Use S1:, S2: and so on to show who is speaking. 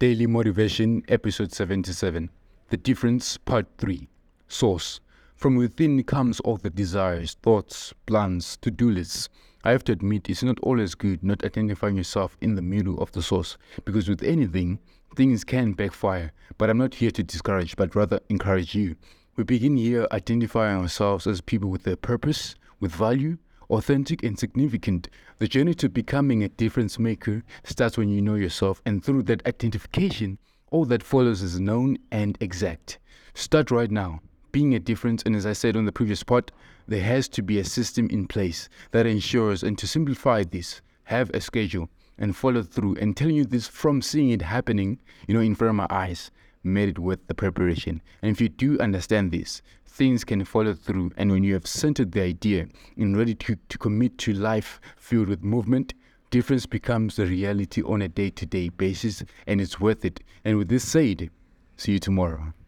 S1: Daily Motivation, Episode 77 The Difference, Part 3 Source From within comes all the desires, thoughts, plans, to do lists. I have to admit, it's not always good not identifying yourself in the middle of the source because with anything, things can backfire. But I'm not here to discourage, but rather encourage you. We begin here identifying ourselves as people with a purpose, with value, authentic and significant. The journey to becoming a difference maker starts when you know yourself, and through that identification, all that follows is known and exact. Start right now. Being a difference, and as I said on the previous part, there has to be a system in place that ensures, and to simplify this, have a schedule and follow through. And telling you this from seeing it happening, you know, in front of my eyes, made it worth the preparation. And if you do understand this, things can follow through. And when you have centered the idea and ready to, to commit to life filled with movement, difference becomes a reality on a day to day basis and it's worth it. And with this said, see you tomorrow.